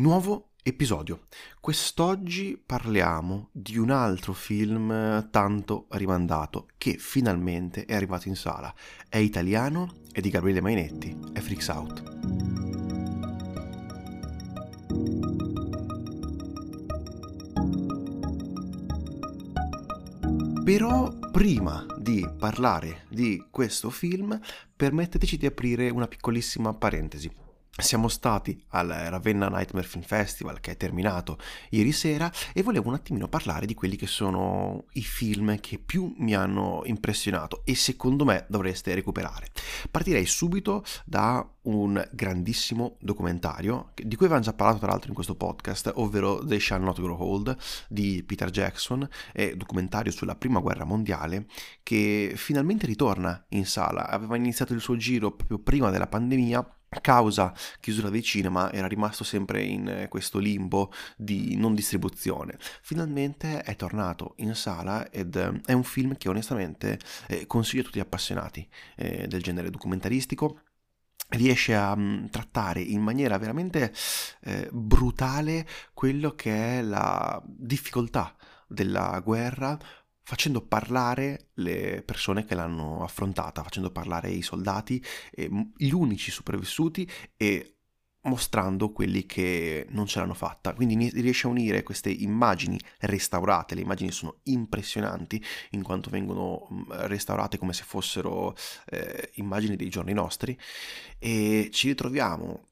Nuovo episodio. Quest'oggi parliamo di un altro film tanto rimandato che finalmente è arrivato in sala. È italiano, è di Gabriele Mainetti, è Freaks Out. Però prima di parlare di questo film, permetteteci di aprire una piccolissima parentesi siamo stati al Ravenna Nightmare Film Festival che è terminato ieri sera e volevo un attimino parlare di quelli che sono i film che più mi hanno impressionato e secondo me dovreste recuperare. Partirei subito da un grandissimo documentario di cui avevamo già parlato tra l'altro in questo podcast, ovvero The Shall Not Grow Old di Peter Jackson, è documentario sulla prima guerra mondiale che finalmente ritorna in sala. Aveva iniziato il suo giro proprio prima della pandemia causa chiusura dei cinema era rimasto sempre in eh, questo limbo di non distribuzione. Finalmente è tornato in sala ed eh, è un film che onestamente eh, consiglio a tutti gli appassionati eh, del genere documentaristico riesce a mm, trattare in maniera veramente brutale quello che è la difficoltà della guerra facendo parlare le persone che l'hanno affrontata, facendo parlare i soldati, gli unici sopravvissuti e mostrando quelli che non ce l'hanno fatta. Quindi riesce a unire queste immagini restaurate, le immagini sono impressionanti in quanto vengono restaurate come se fossero eh, immagini dei giorni nostri. E ci ritroviamo.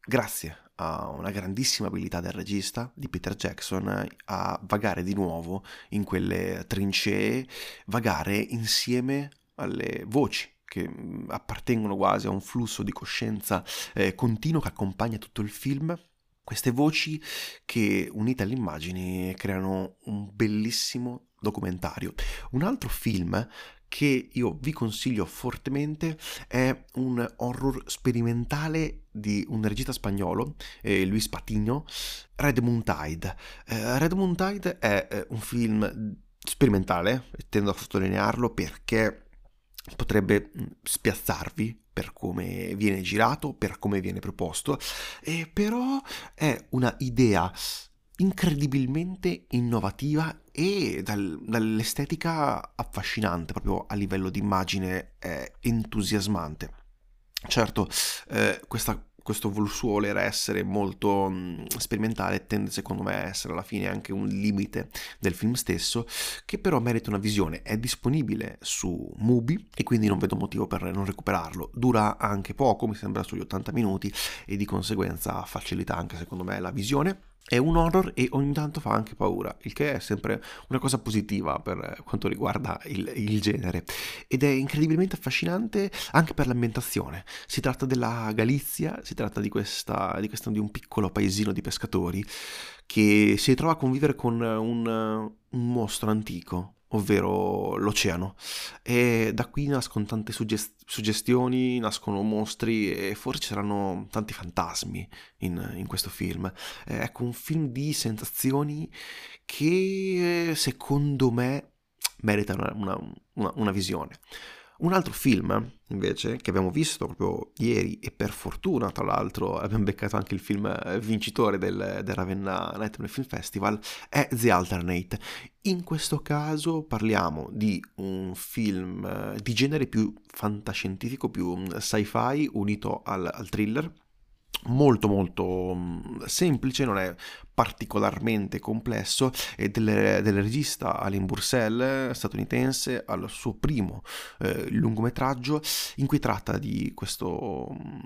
Grazie ha una grandissima abilità del regista di Peter Jackson a vagare di nuovo in quelle trincee, vagare insieme alle voci che mm, appartengono quasi a un flusso di coscienza eh, continuo che accompagna tutto il film. Queste voci che unite alle immagini creano un bellissimo documentario. Un altro film che io vi consiglio fortemente è un horror sperimentale di un regista spagnolo, eh, Luis Patiño, Red Moon Tide. Eh, Red Moon Tide è eh, un film sperimentale, tendo a sottolinearlo perché potrebbe mm, spiazzarvi per come viene girato, per come viene proposto, e però è una idea incredibilmente innovativa e dal, dall'estetica affascinante, proprio a livello di immagine eh, entusiasmante. Certo, eh, questa, questo suo volere essere molto mh, sperimentale tende secondo me a essere alla fine anche un limite del film stesso, che però merita una visione. È disponibile su Mubi e quindi non vedo motivo per non recuperarlo. Dura anche poco, mi sembra sugli 80 minuti e di conseguenza facilita anche secondo me la visione è un horror e ogni tanto fa anche paura, il che è sempre una cosa positiva per quanto riguarda il, il, genere. Ed è incredibilmente affascinante anche per l'ambientazione. Si tratta della Galizia, si tratta di, questa, di, questo, di un piccolo paesino di pescatori che si ritrova a convivere con un, un mostro antico, ovvero l'oceano. E da qui nascono tante suggest- suggestioni, nascono mostri e forse ci saranno tanti fantasmi in, in questo film. Eh, ecco, un film di sensazioni che secondo me merita una, una, una, una visione. Un altro film, invece, che abbiamo visto proprio ieri e per fortuna, tra l'altro, abbiamo beccato anche il film vincitore del, del Ravenna Nightmare Film Festival, è The Alternate. In questo caso parliamo di un film eh, di genere più fantascientifico, più mm, sci-fi unito al, al thriller molto molto mm, semplice, non è particolarmente complesso e del, del regista Alain Bursell statunitense al suo primo eh, lungometraggio in cui tratta di questo mm,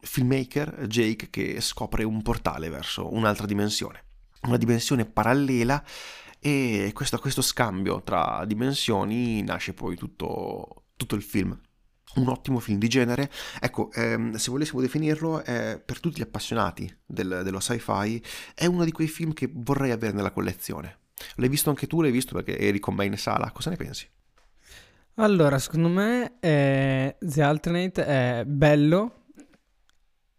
filmmaker Jake che scopre un portale verso un'altra dimensione, una dimensione parallela e questo, questo scambio tra dimensioni nasce poi tutto, tutto il film un ottimo film di genere. Ecco, ehm, se volessimo definirlo, è, per tutti gli appassionati del, dello sci-fi, è uno di quei film che vorrei avere nella collezione. L'hai visto anche tu, l'hai visto perché eri con me in sala, cosa ne pensi? Allora, secondo me eh, The Alternate è bello,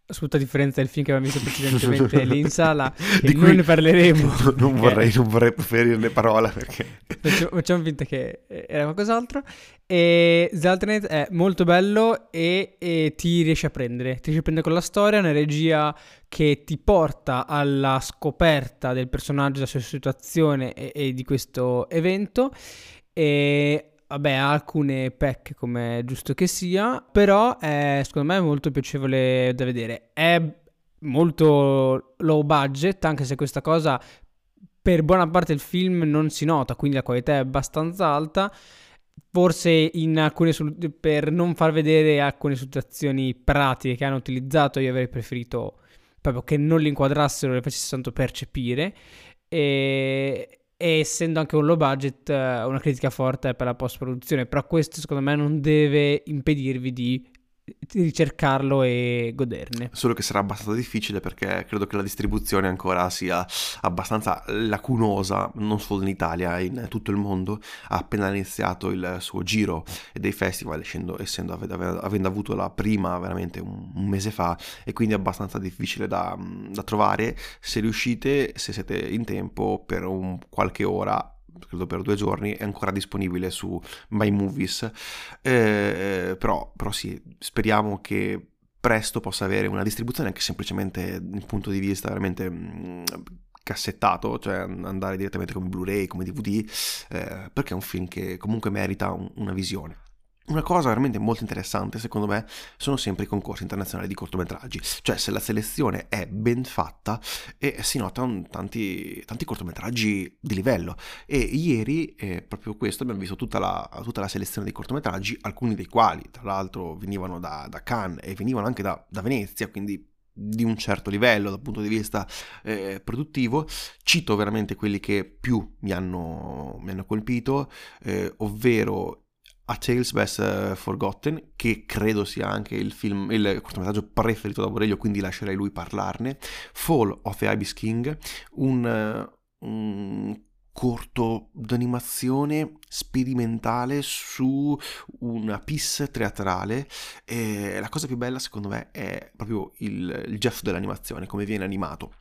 assoluta differenza del film che abbiamo visto precedentemente lì in sala e non ne parleremo. Non, non, vorrei, non vorrei preferirne parola perché... Facciamo, facciamo, finta che era qualcos'altro. E The Alternate è molto bello e, e, ti riesce a prendere. Ti riesce a prendere con la storia, una regia che ti porta alla scoperta del personaggio, della sua situazione e, e di questo evento. E vabbè, ha alcune pecche come è giusto che sia, però è secondo me molto piacevole da vedere. È molto low budget, anche se questa cosa per buona parte del film non si nota, quindi la qualità è abbastanza alta. Forse in alcune sol- per non far vedere alcune situazioni pratiche che hanno utilizzato, io avrei preferito proprio che non li inquadrassero le facessero tanto percepire. E, e essendo anche un low budget eh, una critica forte per la post produzione però questo secondo me non deve impedirvi di ricercarlo e goderne. Solo che sarà abbastanza difficile perché credo che la distribuzione ancora sia abbastanza lacunosa, non solo in Italia, in tutto il mondo. Ha appena iniziato il suo giro dei festival, essendo, essendo avendo avuto la prima veramente un, un, mese fa, e quindi è abbastanza difficile da, da trovare. Se riuscite, se siete in tempo, per un, qualche ora credo per due giorni, è ancora disponibile su My Movies, eh, però, però sì, speriamo che presto possa avere una distribuzione anche semplicemente dal punto di vista veramente mm, cassettato, cioè andare direttamente come Blu-ray, come DVD, eh, perché è un film che comunque merita un, una visione. Una cosa veramente molto interessante, secondo me, sono sempre i concorsi internazionali di cortometraggi, cioè se la selezione è ben fatta e si notano tanti, tanti cortometraggi di livello. E ieri, eh, proprio questo, abbiamo visto tutta la, tutta la, selezione dei cortometraggi, alcuni dei quali, tra l'altro, venivano da, da Cannes e venivano anche da, da Venezia, quindi di un certo livello dal punto di vista eh, produttivo. Cito veramente quelli che più mi hanno, mi hanno colpito, eh, ovvero a Tales Best uh, Forgotten, che credo sia anche il film, il cortometraggio preferito da Borello, quindi lascerei lui parlarne. Fall of the Ibis King, un, uh, un corto d'animazione sperimentale su una piece teatrale e la cosa più bella secondo me è proprio il, il gesto dell'animazione, come viene animato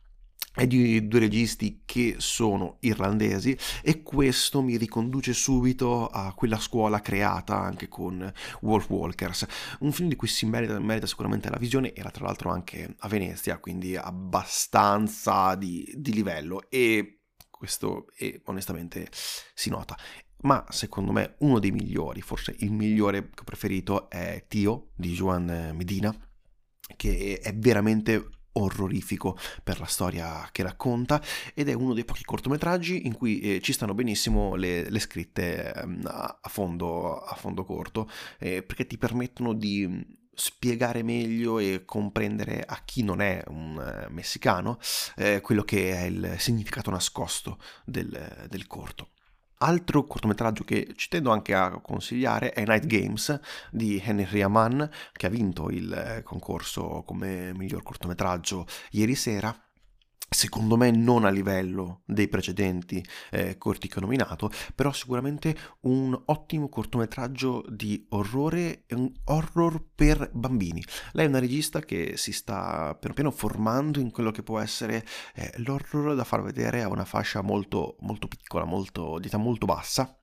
è di due registi che sono irlandesi e questo mi riconduce subito a quella scuola creata anche con Wolf Walkers, un film di cui si merita, merita sicuramente la visione, era tra l'altro anche a Venezia, quindi abbastanza di, di livello e questo è, onestamente si nota. Ma secondo me uno dei migliori, forse il migliore che ho preferito è Tio di Juan Medina, che è veramente orrorifico per la storia che racconta ed è uno dei pochi cortometraggi in cui eh, ci stanno benissimo le, le scritte eh, a, fondo, a, fondo, corto eh, perché ti permettono di mm, spiegare meglio e comprendere a chi non è un eh, messicano eh, quello che è il significato nascosto del, del corto. Altro cortometraggio che ci tendo anche a consigliare è Night Games di Henry Aman, che ha vinto il eh, concorso come miglior cortometraggio ieri sera secondo me non a livello dei precedenti eh, corti che ho nominato, però sicuramente un ottimo cortometraggio di orrore, un horror per bambini. Lei è una regista che si sta piano piano formando in quello che può essere eh, l'horror da far vedere a una fascia molto, molto piccola, molto, di età molto bassa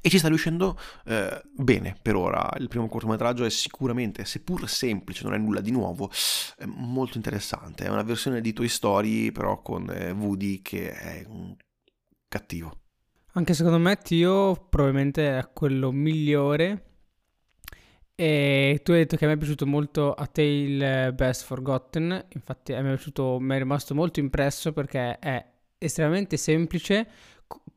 e ci sta riuscendo eh, bene per ora. Il primo cortometraggio è sicuramente, seppur semplice, non è nulla di nuovo, è molto interessante. È una versione di Toy Story, però con eh, Woody che è un cattivo. Anche secondo me Tio probabilmente è quello migliore. E tu hai detto che me è piaciuto molto A Tale Best Forgotten. Infatti, me è piaciuto, mi è rimasto molto impresso perché è estremamente semplice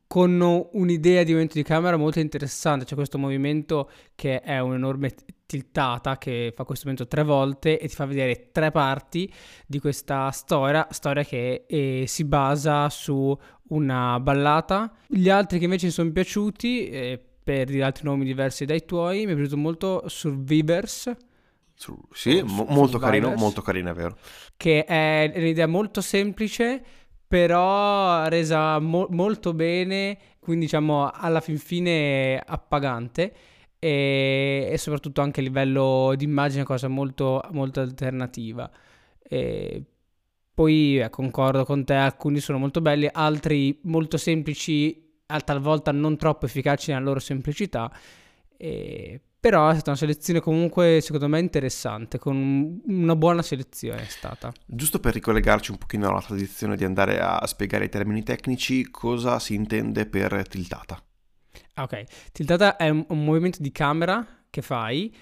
con un'idea di movimento di camera molto interessante. C'è questo movimento che è un'enorme tiltata che fa questo movimento tre volte e ti fa vedere tre parti di questa storia, storia che eh, si basa su una ballata. Gli altri che invece mi sono piaciuti, eh, per dire altri nomi diversi dai tuoi, mi è piaciuto molto Survivors. Su, sì, mo- molto carino, molto carino, è vero. Che è un'idea molto semplice però resa mo- molto bene, quindi diciamo alla fin fine appagante e, e soprattutto anche a livello di immagine cosa molto, molto alternativa. E poi eh, concordo con te, alcuni sono molto belli, altri molto semplici, talvolta non troppo efficaci nella loro semplicità. E... Però è stata una selezione comunque secondo me interessante, con una buona selezione è stata. Giusto per ricollegarci un pochino alla tradizione di andare a spiegare i termini tecnici, cosa si intende per tiltata? Ok, tiltata è un, un movimento di camera che fai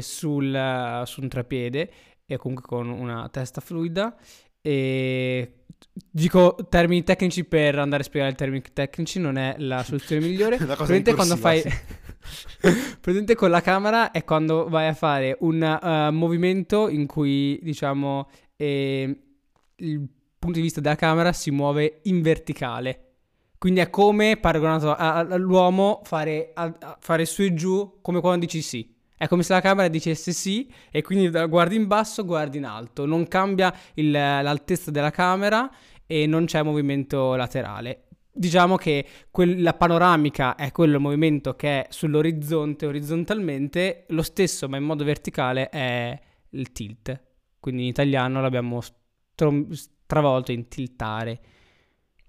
sul, su un trapiede e comunque con una testa fluida e dico termini tecnici per andare a spiegare i termini tecnici non è la soluzione migliore praticamente quando fai praticamente con la camera è quando vai a fare un uh, movimento in cui diciamo eh, il punto di vista della camera si muove in verticale quindi è come paragonato all'uomo fare, a, fare su e giù come quando dici sì è come se la camera dicesse sì e quindi guardi in basso, guardi in alto. Non cambia il, l'altezza della camera e non c'è movimento laterale. Diciamo che quel, la panoramica è quello movimento che è sull'orizzonte orizzontalmente, lo stesso ma in modo verticale è il tilt. Quindi in italiano l'abbiamo travolto in tiltare.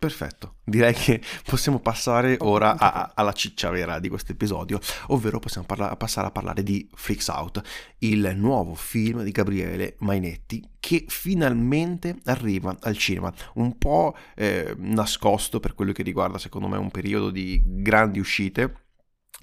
Perfetto, direi che possiamo passare ora a, a, alla ciccia vera di questo episodio, ovvero possiamo parla- passare a parlare di Freaks Out, il nuovo film di Gabriele Mainetti che finalmente arriva al cinema, un po' eh, nascosto per quello che riguarda secondo me un periodo di grandi uscite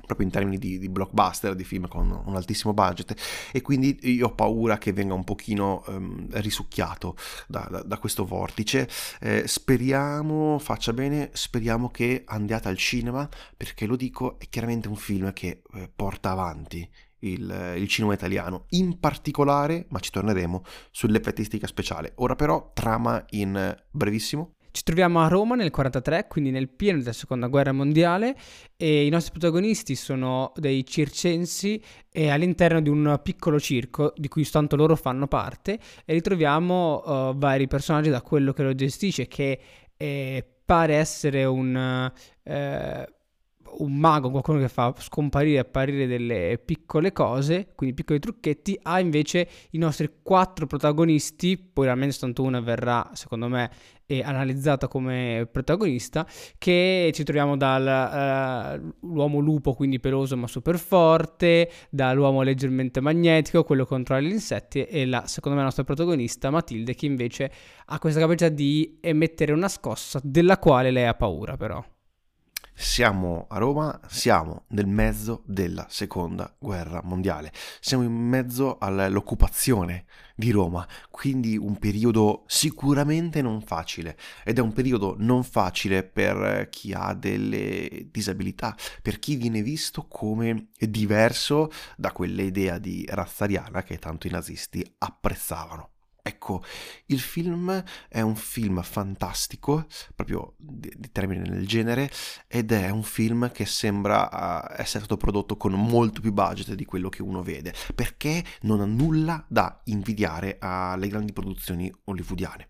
proprio in termini di, di, blockbuster, di film con un altissimo budget e quindi io ho paura che venga un pochino um, risucchiato da, da, da questo vortice. Eh, speriamo faccia bene, speriamo che andiate al cinema perché lo dico è chiaramente un film che eh, porta avanti il, il, cinema italiano, in particolare, ma ci torneremo, sull'effettistica speciale. Ora però trama in brevissimo. Ci troviamo a Roma nel 1943, quindi nel pieno della seconda guerra mondiale, e i nostri protagonisti sono dei circensi e all'interno di un piccolo circo di cui tanto loro fanno parte e ritroviamo uh, vari personaggi da quello che lo gestisce, che eh, pare essere un... Eh, un mago, qualcuno che fa scomparire e apparire delle piccole cose, quindi piccoli trucchetti, ha invece i nostri quattro protagonisti, poi almeno soltanto una verrà, secondo me, analizzata come protagonista, che ci troviamo dall'uomo uh, lupo, quindi peloso ma super forte, dall'uomo leggermente magnetico, quello che controlla gli insetti, e la, secondo me, la nostra protagonista, Matilde, che invece ha questa capacità di emettere una scossa della quale lei ha paura però. Siamo a Roma, siamo nel mezzo della seconda guerra mondiale, siamo in mezzo all'occupazione di Roma, quindi un periodo sicuramente non facile ed è un periodo non facile per chi ha delle disabilità, per chi viene visto come diverso da quell'idea di razza ariana che tanto i nazisti apprezzavano. Ecco, il film è un film fantastico, proprio di, di termine nel genere, ed è un film che sembra uh, essere stato prodotto con molto più budget di quello che uno vede, perché non ha nulla da invidiare alle grandi produzioni hollywoodiane.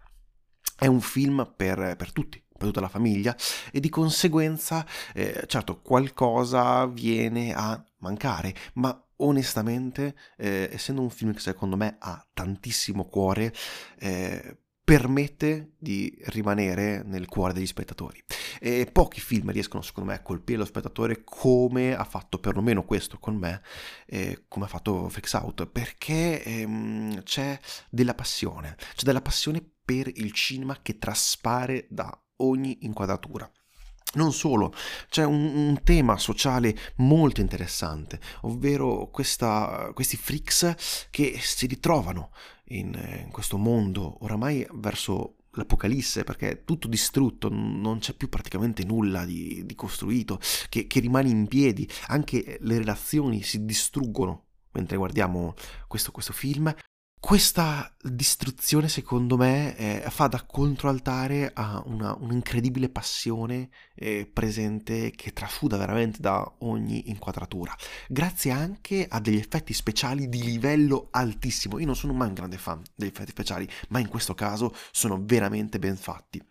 È un film per, per tutti, per tutta la famiglia e di conseguenza, eh, certo, qualcosa viene a mancare, ma onestamente, eh, essendo un film che secondo me ha tantissimo cuore, eh, permette di rimanere nel cuore degli spettatori. E pochi film riescono, secondo me, a colpire lo spettatore come ha fatto perlomeno questo con me, eh, come ha fatto Freaks Out, perché ehm, c'è della passione, c'è della passione per il cinema che traspare da ogni inquadratura. Non solo, c'è un, un, tema sociale molto interessante, ovvero questa, questi freaks che si ritrovano in, in questo mondo oramai verso l'apocalisse perché è tutto distrutto, non c'è più praticamente nulla di, di costruito che, che, rimane in piedi, anche le relazioni si distruggono mentre guardiamo questo, questo film questa distruzione, secondo me, eh, fa da controaltare a una, un'incredibile passione eh, presente che trafuda veramente da ogni inquadratura, grazie anche a degli effetti speciali di livello altissimo. Io non sono mai un grande fan degli effetti speciali, ma in questo caso sono veramente ben fatti.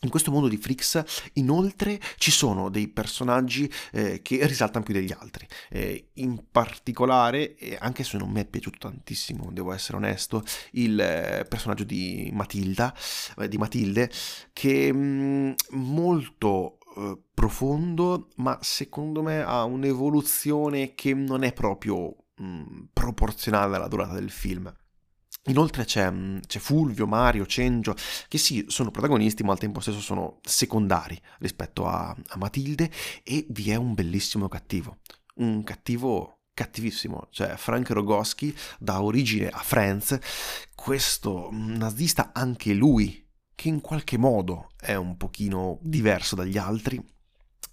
In questo mondo di Fricks, inoltre, ci sono dei personaggi eh, che risaltano più degli altri. Eh, in particolare, eh, anche se non mi è piaciuto tantissimo, devo essere onesto, il eh, personaggio di Matilda, eh, di Matilde, che è mm, molto eh, profondo, ma secondo me ha un'evoluzione che non è proprio mh, mm, proporzionale alla durata del film. Inoltre c'è, mm, c'è, Fulvio, Mario, Cengio, che sì, sono protagonisti, ma al tempo stesso sono secondari rispetto a, a Matilde, e vi è un bellissimo cattivo. Un cattivo cattivissimo, cioè Frank Rogoschi dà origine a Franz, questo nazista anche lui, che in qualche modo è un pochino diverso dagli altri,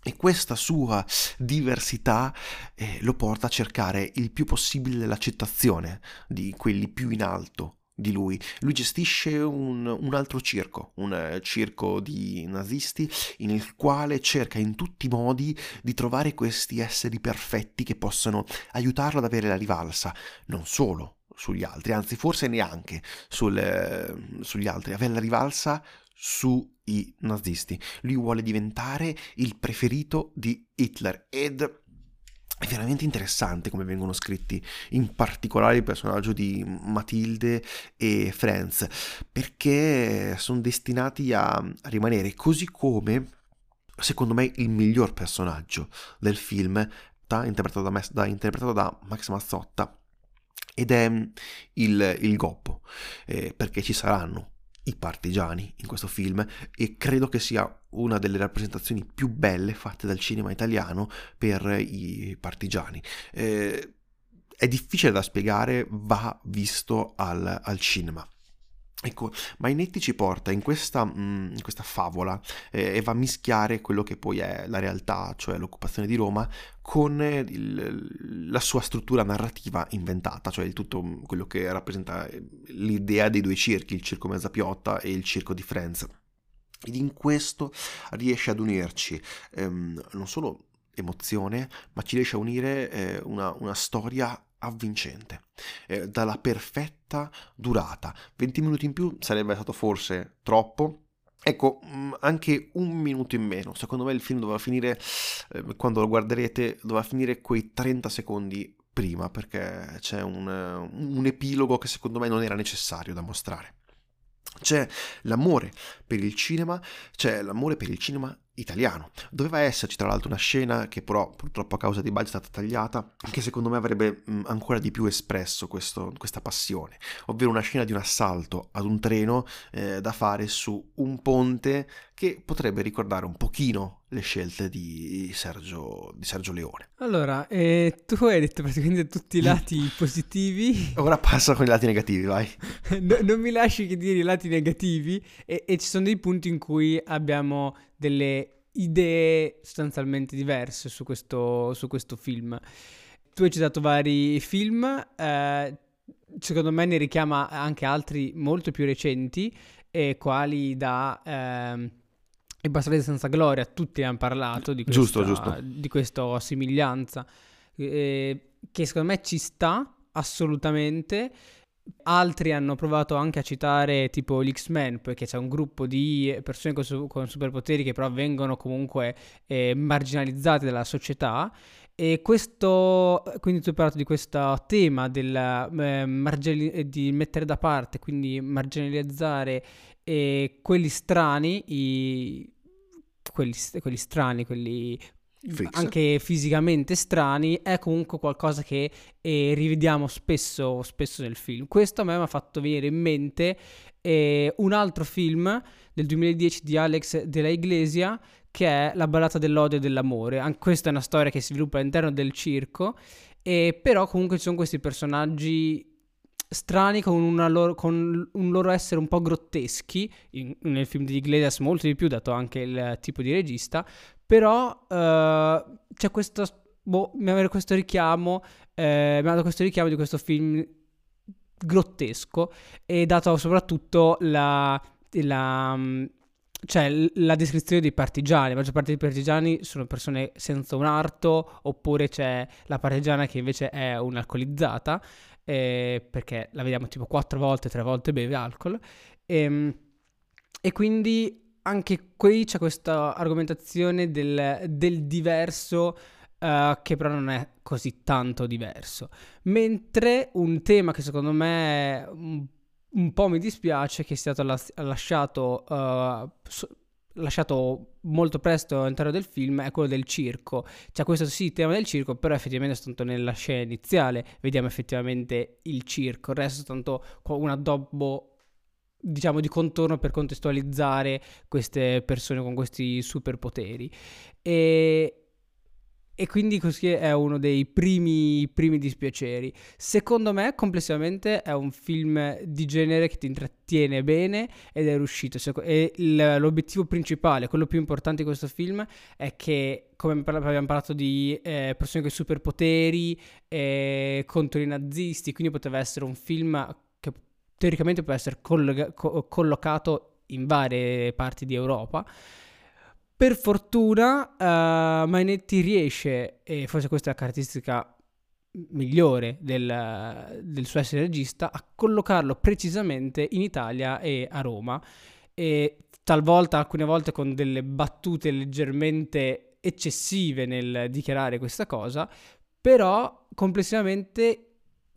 e questa sua diversità eh, lo porta a cercare il più possibile l'accettazione di quelli più in alto di lui. Lui gestisce un, un, altro circo, un circo di nazisti, nel quale cerca in tutti i modi di trovare questi esseri perfetti che possano aiutarlo ad avere la rivalsa, non solo sugli altri, anzi forse neanche sul, eh, sugli altri, avere la rivalsa sui nazisti. Lui vuole diventare il preferito di Hitler ed è veramente interessante come vengono scritti, in particolare il personaggio di Matilde e Franz, perché sono destinati a rimanere così come, secondo me, il miglior personaggio del film, da, interpretato, da, da, interpretato da Max Mazzotta, ed è il, il Goppo, eh, perché ci saranno i partigiani in questo film e credo che sia una delle rappresentazioni più belle fatte dal cinema italiano per i partigiani. Eh, è difficile da spiegare, va visto al, al cinema. Ecco, Mainetti ci porta in questa, mm, in questa favola eh, e va a mischiare quello che poi è la realtà, cioè l'occupazione di Roma, con il, la sua struttura narrativa inventata, cioè tutto quello che rappresenta eh, l'idea dei due circhi, il circo Mezzapiotta e il circo di Frenz. Ed in questo riesce ad unirci ehm, non solo emozione, ma ci riesce a unire eh, una, una storia avvincente, eh, dalla perfetta durata. 20 minuti in più sarebbe stato forse troppo. Ecco, mm, anche un minuto in meno. Secondo me il film doveva finire, eh, quando lo guarderete, doveva finire quei 30 secondi prima, perché c'è un, un epilogo che secondo me non era necessario da mostrare. C'è l'amore per il cinema, c'è l'amore per il cinema italiano. Doveva esserci tra l'altro una scena che però purtroppo a causa di budget è stata tagliata, che secondo me avrebbe mh, ancora di più espresso questo, questa passione, ovvero una scena di un assalto ad un treno eh, da fare su un ponte che potrebbe ricordare un pochino le scelte di Sergio, di Sergio Leone. Allora, eh, tu hai detto praticamente tutti i lati positivi. Ora passa con i lati negativi, vai. no, non mi lasci che dire i lati negativi e, e ci sono dei punti in cui abbiamo delle idee sostanzialmente diverse su questo, su questo film. Tu hai citato vari film, eh, secondo me ne richiama anche altri molto più recenti, e quali da... Eh, i Bastardi senza gloria, tutti hanno parlato di questa, giusto, giusto. Di questa somiglianza, eh, che secondo me ci sta assolutamente. Altri hanno provato anche a citare tipo l'X-Men, poiché c'è un gruppo di persone con, su- con superpoteri che però vengono comunque eh, marginalizzate dalla società. E questo, quindi tu hai parlato di questo tema del, eh, marginali- di mettere da parte, quindi marginalizzare eh, quelli strani, i, quelli, quelli strani, quelli Fix. anche fisicamente strani, è comunque qualcosa che eh, rivediamo spesso, spesso nel film. Questo a me mi ha fatto venire in mente eh, un altro film del 2010 di Alex de la Iglesia che è La ballata dell'odio e dell'amore. Anche questa è una storia che si sviluppa all'interno del circo, e però comunque ci sono questi personaggi strani con, loro, con, un loro essere un po' grotteschi, in, nel film di Iglesias molto di più, dato anche il tipo di regista, però uh, c'è questo, boh, mi ha questo richiamo, eh, mi ha dato questo richiamo di questo film grottesco e dato soprattutto la, la cioè la descrizione dei partigiani, la maggior parte dei partigiani sono persone senza un arto, oppure c'è la partigiana che invece è un'alcolizzata eh, perché la vediamo tipo quattro volte, tre volte beve alcol. E, ehm, e quindi anche qui c'è questa argomentazione del, del diverso uh, che però non è così tanto diverso. Mentre un tema che secondo me un, un po' mi dispiace che sia stato las- lasciato, uh, so- lasciato molto presto all'interno del film è quello del circo. C'è questo sì tema del circo, però effettivamente soltanto nella scena iniziale vediamo effettivamente il circo, il resto è soltanto un addobbo diciamo di contorno per contestualizzare queste persone con questi superpoteri. E, e quindi così è uno dei primi, primi, dispiaceri. Secondo me, complessivamente, è un film di genere che ti intrattiene bene ed è riuscito. E l'obiettivo principale, quello più importante di questo film, è che, come abbiamo parlato di eh, persone con superpoteri eh, contro i nazisti, quindi poteva essere un film teoricamente può essere colloca- co- collocato in varie parti di Europa per fortuna uh, Mainetti riesce, e forse questa è la caratteristica migliore del, del, suo essere regista, a collocarlo precisamente in Italia e a Roma. E talvolta, alcune volte con delle battute leggermente eccessive nel dichiarare questa cosa, però complessivamente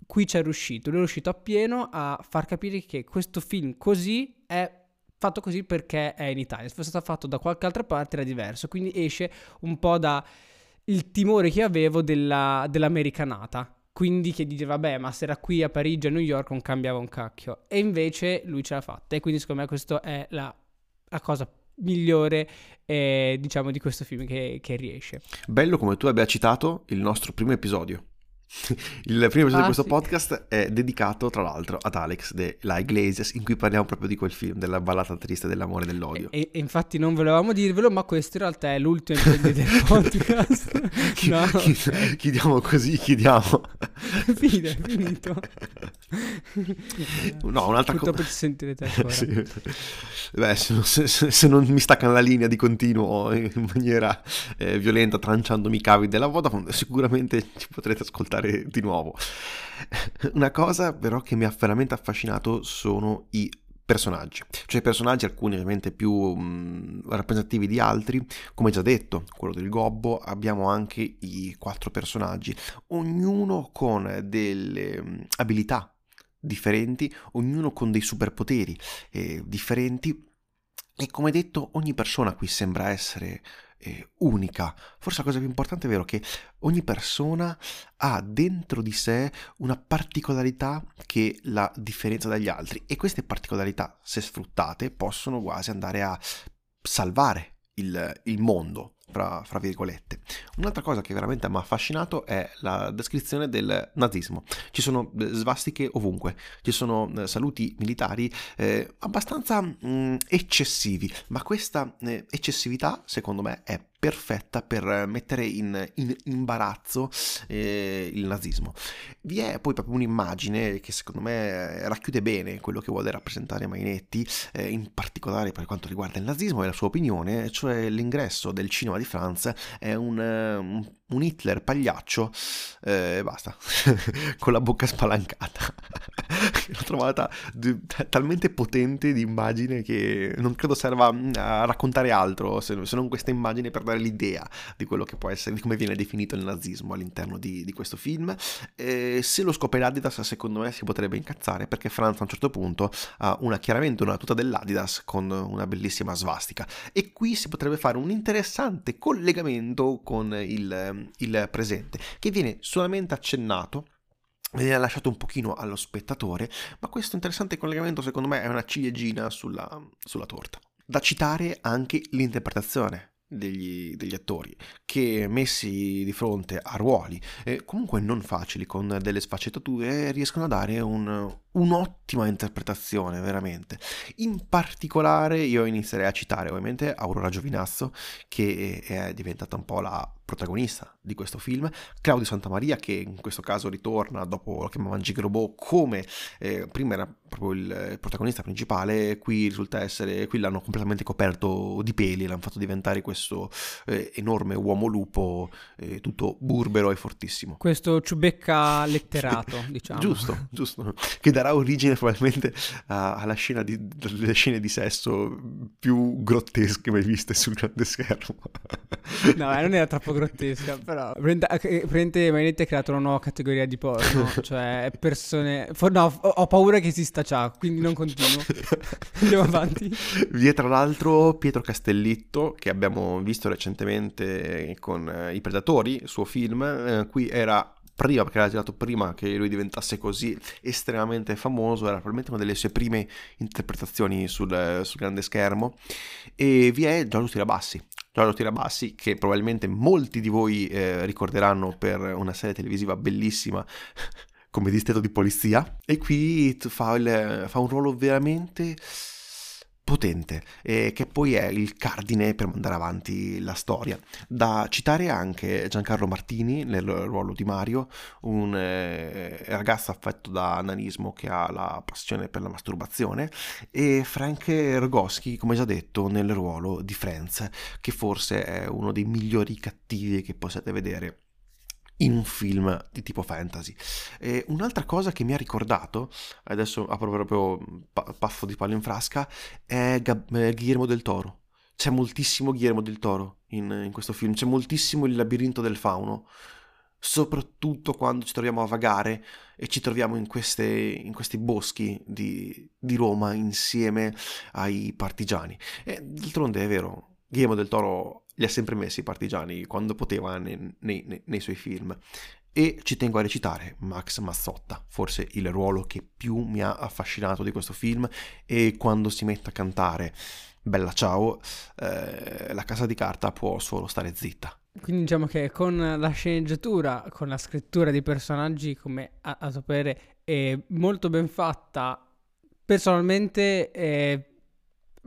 qui ci è riuscito. Lui è riuscito appieno a far capire che questo film così è fatto così perché è in Italia. Se fosse stato fatto da qualche altra parte era diverso. Quindi esce un po' da il timore che avevo della, dell'americanata. Quindi che diceva, vabbè, ma se era qui a Parigi, a New York, non cambiava un cacchio. E invece lui ce l'ha fatta. E quindi secondo me questa è la, la cosa migliore eh, diciamo di questo film che, che riesce bello come tu abbia citato il nostro primo episodio Il primo episodio ah, di questo sì. podcast è dedicato, tra l'altro, ad Alex de La Iglesias, in cui parliamo proprio di quel film, della ballata triste dell'amore e dell'odio. E, e infatti non volevamo dirvelo, ma questo in realtà è l'ultimo episodio del podcast. no, Chi, chiudiamo così, chiudiamo. Fine, è finito. no, un'altra cosa. Dopo ci sentirete ancora. sì. Beh, se, se, se, non mi staccano la linea di continuo in maniera eh, violenta, tranciandomi i cavi della Vodafone, sicuramente ci potrete ascoltare ascoltare di nuovo. Una cosa però che mi ha veramente affascinato sono i personaggi, cioè personaggi alcuni ovviamente più mh, rappresentativi di altri, come già detto, quello del gobbo, abbiamo anche i quattro personaggi, ognuno con delle mh, abilità differenti, ognuno con dei superpoteri eh, differenti. E come detto ogni persona qui sembra essere eh, unica. Forse la cosa più importante è vero che ogni persona ha dentro di sé una particolarità che la differenzia dagli altri e queste particolarità, se sfruttate, possono quasi andare a salvare il, il mondo, fra, fra, virgolette. Un'altra cosa che veramente mi ha affascinato è la descrizione del nazismo. Ci sono eh, svastiche ovunque, ci sono eh, saluti militari eh, abbastanza mh, mm, eccessivi, ma questa eh, eccessività secondo me è perfetta per mettere in, in imbarazzo eh, il nazismo. Vi è poi proprio un'immagine che secondo me racchiude bene quello che vuole rappresentare Mainetti, eh, in particolare per quanto riguarda il nazismo e la sua opinione, cioè l'ingresso del cinema di Franz è un, un un Hitler pagliaccio e eh, basta, con la bocca spalancata. L'ho trovata talmente potente di immagine che non credo serva mm, a raccontare altro se, non questa immagine per dare l'idea di quello che può essere, di come viene definito il nazismo all'interno di, di questo film. E se lo scopre l'Adidas, secondo me si potrebbe incazzare perché Franz a un certo punto ha una, chiaramente una tuta dell'Adidas con una bellissima svastica. E qui si potrebbe fare un interessante collegamento con il il presente, che viene solamente accennato viene lasciato un pochino allo spettatore, ma questo interessante collegamento secondo me è una ciliegina sulla, sulla torta. Da citare anche l'interpretazione degli, degli, attori che messi di fronte a ruoli eh, comunque non facili con delle sfaccettature riescono a dare un, un'ottima interpretazione veramente in particolare io inizierei a citare ovviamente Aurora Giovinazzo che è diventata un po' la protagonista di questo film, Claudio Santamaria che in questo caso ritorna dopo lo chiamavano Gigrobot come eh, prima era proprio il protagonista principale, qui risulta essere, qui l'hanno completamente coperto di peli, l'hanno fatto diventare questo eh, enorme uomo lupo, eh, tutto burbero e fortissimo. Questo ciubecca letterato, diciamo. Giusto, giusto, che darà origine probabilmente alla scena di, delle scene di sesso più grottesche mai viste sul grande schermo. no, non era troppo grottesca, però praticamente Mainetti ha creato una nuova categoria di porno, cioè persone... For, no, ho paura che esista già, quindi non continuo. Andiamo avanti. Vi è tra l'altro Pietro Castellitto, che abbiamo visto recentemente con eh, I Predatori, il suo film, eh, qui era prima, perché era girato prima che lui diventasse così estremamente famoso, era probabilmente una delle sue prime interpretazioni sul, sul grande schermo, e vi è Giorgio Tirabassi. Giorgio Tirabassi, che probabilmente molti di voi eh, ricorderanno per una serie televisiva bellissima come distretto di polizia, e qui fa, il, fa un ruolo veramente potente, eh, che poi è il cardine per mandare avanti la storia. Da citare anche Giancarlo Martini nel ruolo di Mario, un eh, ragazzo affetto da nanismo che ha la passione per la masturbazione, e Frank Rogoschi, come già detto, nel ruolo di Franz, che forse è uno dei migliori cattivi che possiate vedere in un film di tipo fantasy. E un'altra cosa che mi ha ricordato, adesso apro proprio pa- paffo di palo in frasca, è eh, Guillermo del Toro. C'è moltissimo Guillermo del Toro in, in questo film, c'è moltissimo il labirinto del fauno soprattutto quando ci troviamo a vagare e ci troviamo in, queste, in questi boschi di, di, Roma insieme ai partigiani. E d'altronde è vero, Guillermo del Toro li ha sempre messi i partigiani quando poteva nei, nei, nei suoi film. E ci tengo a recitare Max Mazzotta, forse il ruolo che più mi ha affascinato di questo film e quando si mette a cantare Bella ciao, eh, la casa di carta può solo stare zitta. Quindi diciamo che con la sceneggiatura, con la scrittura di personaggi, come a, a sapere, è molto ben fatta. Personalmente è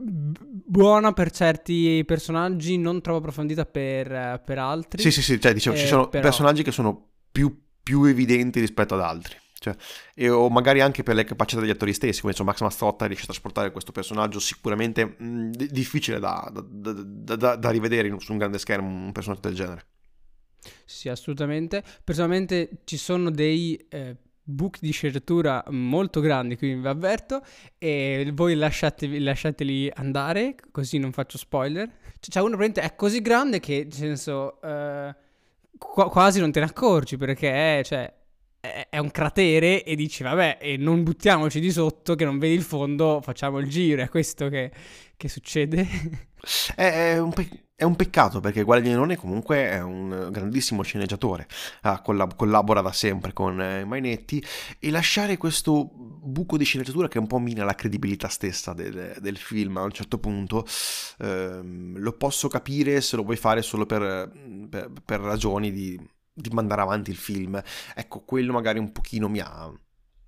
buona per certi personaggi, non troppo approfondita per, per altri. Sì, sì, sì, cioè diciamo, eh, ci sono però... personaggi che sono più, più, evidenti rispetto ad altri. Cioè, e, o magari anche per le capacità degli attori stessi, come insomma, Max Mazzotta riesce a trasportare questo personaggio sicuramente mh, d- difficile da, da, da, da, rivedere su un grande schermo, un personaggio del genere. Sì, assolutamente. Personalmente ci sono dei... Eh, book di sceneggiatura molto grandi, quindi vi avverto, e voi lasciateli andare, così non faccio spoiler. Cioè, uno praticamente è così grande che, nel senso, eh, qu- quasi non te ne accorgi, perché cioè, è, è, un cratere e dici, vabbè, e non buttiamoci di sotto, che non vedi il fondo, facciamo il giro, è questo che, che succede. È, un pe- è, un peccato perché Guadagnone comunque è un grandissimo sceneggiatore, ah, collab- collabora da sempre con eh, Mainetti e lasciare questo buco di sceneggiatura che un po' mina la credibilità stessa del, del film a un certo punto ehm, lo posso capire se lo vuoi fare solo per, per, per ragioni di, di mandare avanti il film. Ecco, quello magari un pochino mi ha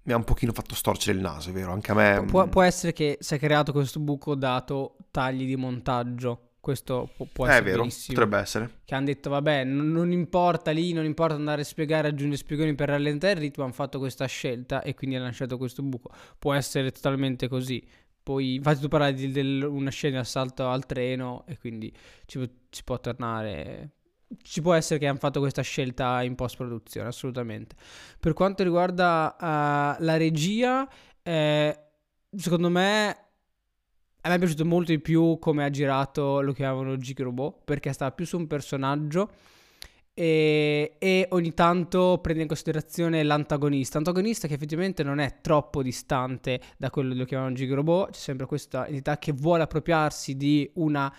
mi ha un pochino fatto storcere il naso, è vero? Anche a me. Può, può essere che si è creato questo buco dato tagli di montaggio. Questo può, può essere. È vero, benissimo. potrebbe essere. Che hanno detto, vabbè, non, non, importa lì, non importa andare a spiegare, aggiungere spiegoni per rallentare il ritmo, hanno fatto questa scelta e quindi hanno lasciato questo buco. Può essere totalmente così. Poi, infatti, tu parlavi di, di una scena di assalto al treno e quindi ci, ci può tornare ci può essere che hanno fatto questa scelta in post produzione, assolutamente. Per quanto riguarda uh, la regia, eh, secondo me a me è piaciuto molto di più come ha girato lo chiamavano Gigrobot, perché stava più su un personaggio e, e, ogni tanto prende in considerazione l'antagonista. Antagonista che effettivamente non è troppo distante da quello che lo chiamavano Gigrobot, c'è sempre questa entità che vuole appropriarsi di una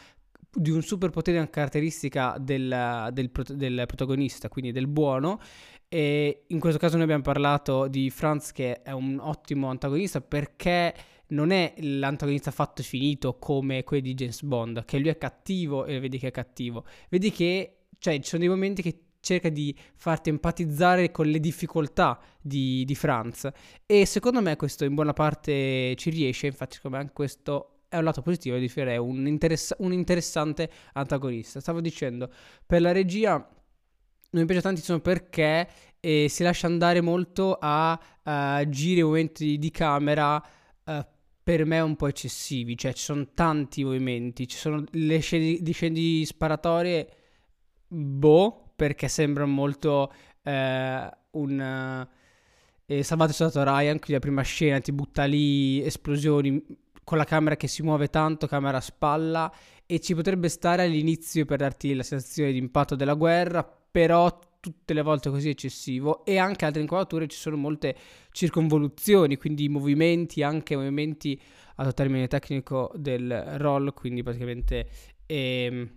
di un superpotere, una caratteristica del, del, del, protagonista, quindi del buono. E in questo caso noi abbiamo parlato di Franz che è un ottimo antagonista perché non è l'antagonista fatto e finito come quelli di James Bond, che lui è cattivo e vedi che è cattivo. Vedi che cioè, ci sono dei momenti che cerca di farti empatizzare con le difficoltà di, di Franz e secondo me questo in buona parte ci riesce, infatti secondo me anche questo è un lato positivo di è un, interessa- un interessante antagonista. Stavo dicendo, per la regia non mi piace tantissimo perché eh, si lascia andare molto a, a giri e movimenti di camera uh, per me un po' eccessivi, cioè ci sono tanti movimenti, ci sono le scene di, scene sparatorie, boh, perché sembrano molto eh, un... Eh, salvate soldato Ryan, quindi la prima scena ti butta lì esplosioni con la camera che si muove tanto, camera a spalla e ci potrebbe stare all'inizio per darti la sensazione di impatto della guerra, però tutte le volte così eccessivo e anche altre inquadrature ci sono molte circonvoluzioni, quindi movimenti, anche movimenti a termine tecnico del roll, quindi praticamente ehm,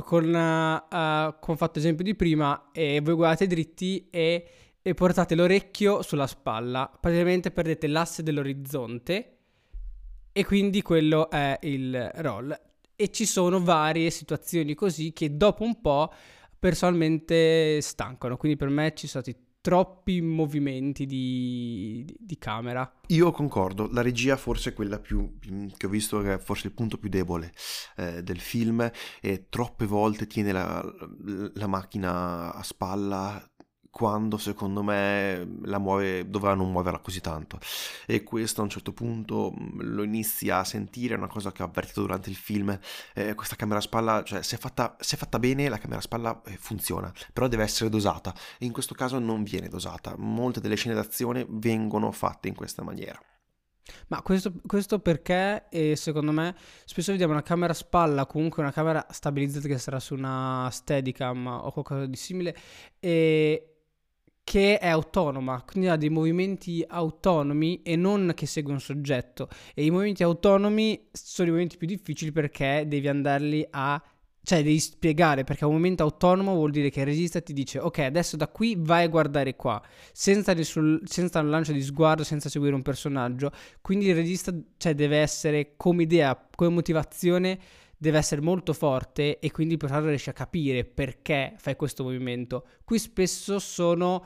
con, uh, come ho fatto esempio di prima, eh, voi guardate dritti e, e portate l'orecchio sulla spalla, praticamente perdete l'asse dell'orizzonte e quindi quello è il roll. E ci sono varie situazioni così che dopo un po' personalmente stancano, quindi per me ci sono stati troppi movimenti di, di, di, camera. Io concordo, la regia forse è quella più che ho visto che è forse il punto più debole eh, del film e troppe volte tiene la, la macchina a spalla quando secondo me la muove, doveva non muoverla così tanto. E questo a un certo punto mm, lo inizi a sentire, è una cosa che ho avvertito durante il film, eh, questa camera a spalla, cioè se è fatta, se è fatta bene la camera a spalla eh, funziona, però deve essere dosata. E in questo caso non viene dosata, molte delle scene d'azione vengono fatte in questa maniera. Ma questo, questo perché eh, secondo me spesso vediamo una camera a spalla, comunque una camera stabilizzata che sarà su una Steadicam o qualcosa di simile, e che è autonoma, quindi ha dei movimenti autonomi e non che segue un soggetto. E i movimenti autonomi sono i movimenti più difficili perché devi andarli a cioè devi spiegare perché un momento autonomo vuol dire che il regista ti dice ok adesso da qui vai a guardare qua senza, nessun, senza un lancio di sguardo senza seguire un personaggio quindi il regista cioè, deve essere come idea come motivazione deve essere molto forte e quindi però riesci a capire perché fai questo movimento. Qui spesso sono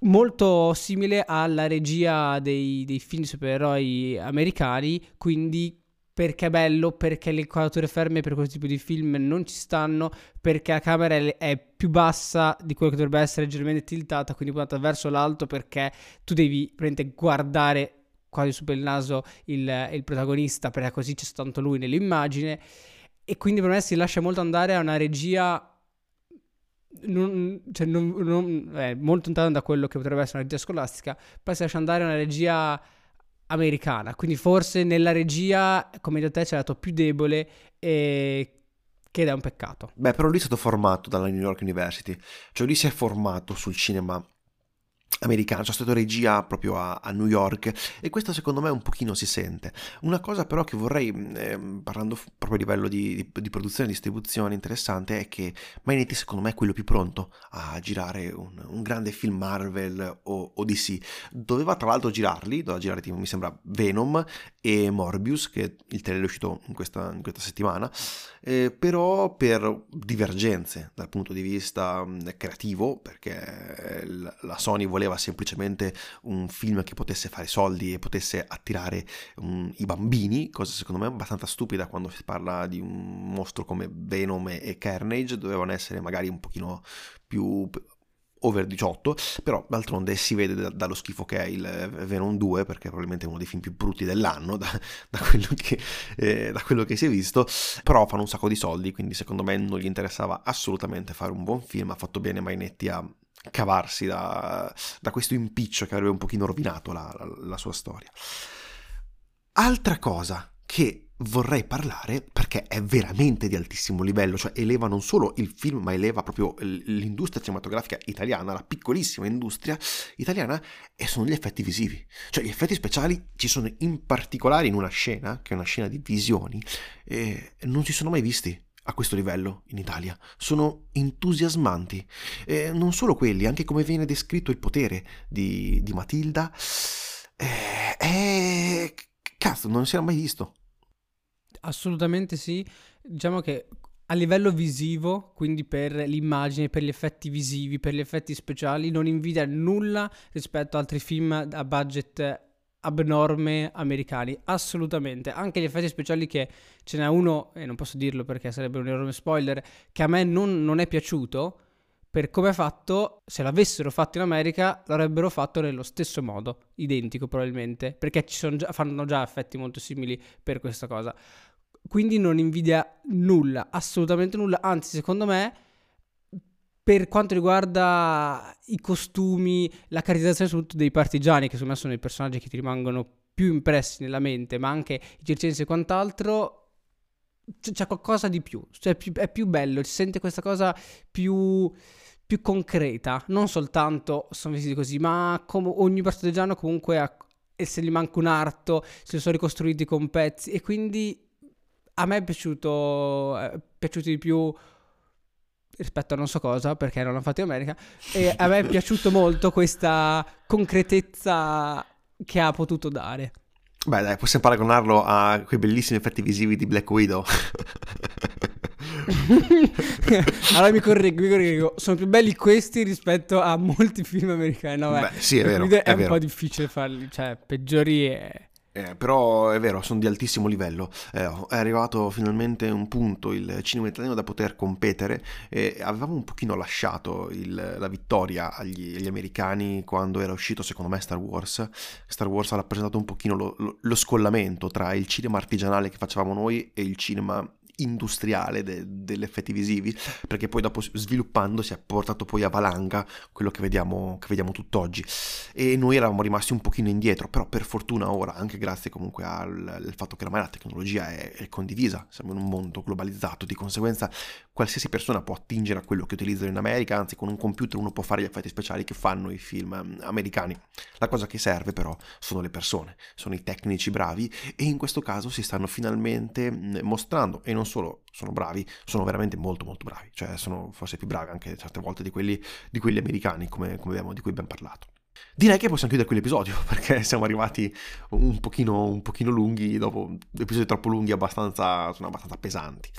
molto simile alla regia dei, dei film supereroi americani, quindi perché è bello, perché le inquadrature ferme per questo tipo di film non ci stanno, perché la camera è più bassa di quello che dovrebbe essere leggermente tiltata, quindi puntata verso l'alto perché tu devi guardare quasi su per il naso il, il protagonista, perché così c'è tanto lui nell'immagine. E quindi per me si lascia molto andare a una regia non, cioè non, non, eh, molto lontano da quello che potrebbe essere una regia scolastica, poi si lascia andare a una regia americana. Quindi forse nella regia, come da te, c'è dato più debole e che è un peccato. Beh, però lui è stato formato dalla New York University, cioè lui si è formato sul cinema americano, c'è stata regia proprio a, a, New York e questo secondo me un pochino si sente. Una cosa però che vorrei, eh, parlando proprio a livello di, di, di, produzione e distribuzione interessante, è che Mainetti secondo me è quello più pronto a girare un, un grande film Marvel o, o, DC. Doveva tra l'altro girarli, doveva girare tipo, mi sembra Venom e Morbius, che il trailer è uscito in questa, in questa settimana, eh, però per divergenze dal punto di vista mm, creativo, perché la Sony voleva voleva semplicemente un film che potesse fare soldi e potesse attirare um, i bambini, cosa secondo me abbastanza stupida quando si parla di un mostro come Venom e Carnage, dovevano essere magari un pochino più over 18, però d'altronde si vede da, dallo schifo che è il Venom 2, perché è probabilmente uno dei film più brutti dell'anno, da, da, quello che, eh, da, quello che, si è visto, però fanno un sacco di soldi, quindi secondo me non gli interessava assolutamente fare un buon film, ha fatto bene Mainetti a cavarsi da, da, questo impiccio che avrebbe un pochino rovinato la, la, la sua storia. Altra cosa che vorrei parlare perché è veramente di altissimo livello, cioè eleva non solo il film, ma eleva proprio l'industria cinematografica italiana, la piccolissima industria italiana, e sono gli effetti visivi. Cioè gli effetti speciali ci sono in particolare in una scena, che è una scena di visioni, e non si sono mai visti a questo livello in Italia. Sono entusiasmanti. E non solo quelli, anche come viene descritto il potere di, di Matilda. Eh, eh, cazzo, non si era mai visto. Assolutamente sì. Diciamo che a livello visivo, quindi per l'immagine, per gli effetti visivi, per gli effetti speciali, non invidia nulla rispetto ad altri film a budget abnorme americani, assolutamente. Anche gli effetti speciali che ce n'è uno, e non posso dirlo perché sarebbe un enorme spoiler, che a me non, non è piaciuto, per come è fatto, se l'avessero fatto in America, l'avrebbero fatto nello stesso modo, identico probabilmente, perché ci già, fanno già effetti molto simili per questa cosa. Quindi non invidia nulla, assolutamente nulla, anzi secondo me per quanto riguarda i costumi, la caratterizzazione soprattutto dei partigiani, che secondo me sono i personaggi che ti rimangono più impressi nella mente, ma anche i circensi e quant'altro, c'è qualcosa di più, cioè è più bello, si sente questa cosa più, più concreta, non soltanto sono vestiti così, ma come ogni partigiano comunque ha, e se gli manca un arto, si sono ricostruiti con pezzi. E quindi a me è piaciuto, è piaciuto di più rispetto a non so cosa, perché non l'hanno fatto in America, e a me è piaciuto molto questa concretezza che ha potuto dare. Beh, dai, possiamo paragonarlo a quei bellissimi effetti visivi di Black Widow. allora mi correggo, mi correggo, sono più belli questi rispetto a molti film americani. No, beh, beh sì, è vero. È, è un vero. po' difficile farli, cioè, peggiori e eh, però è vero, sono di altissimo livello. Eh, è arrivato finalmente un punto il cinema italiano da poter competere e avevamo un pochino lasciato il, la vittoria agli, agli, americani quando era uscito secondo me Star Wars. Star Wars ha rappresentato un pochino lo, lo, lo scollamento tra il cinema artigianale che facevamo noi e il cinema industriale de, degli effetti visivi, perché poi dopo sviluppandosi ha portato poi a valanga quello che vediamo, che vediamo tutt'oggi. E noi eravamo rimasti un pochino indietro, però per fortuna ora, anche grazie comunque al, al fatto che ormai la tecnologia è, è, condivisa, siamo in un mondo globalizzato, di conseguenza qualsiasi persona può attingere a quello che utilizzano in America, anzi con un computer uno può fare gli effetti speciali che fanno i film mm, americani. La cosa che serve però sono le persone, sono i tecnici bravi e in questo caso si stanno finalmente mm, mostrando e non solo sono bravi, sono veramente molto molto bravi, cioè sono forse più bravi anche certe volte di quelli, di quelli americani come, come abbiamo, di cui abbiamo parlato. Direi che possiamo chiudere quell'episodio perché siamo arrivati un pochino, un pochino lunghi, dopo episodi troppo lunghi abbastanza, sono abbastanza pesanti.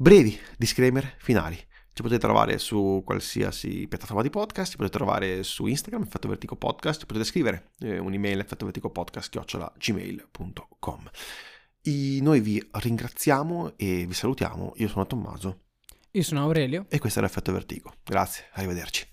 Brevi disclaimer finali. Ci potete trovare su qualsiasi piattaforma di podcast, ci potete trovare su Instagram, Effetto Vertico Podcast, ci potete scrivere eh, un'email effettoverticopodcast.gmail.com Noi vi ringraziamo e vi salutiamo. Io sono Tommaso. Io sono Aurelio. E questo è l'Effetto Vertigo. Grazie, arrivederci.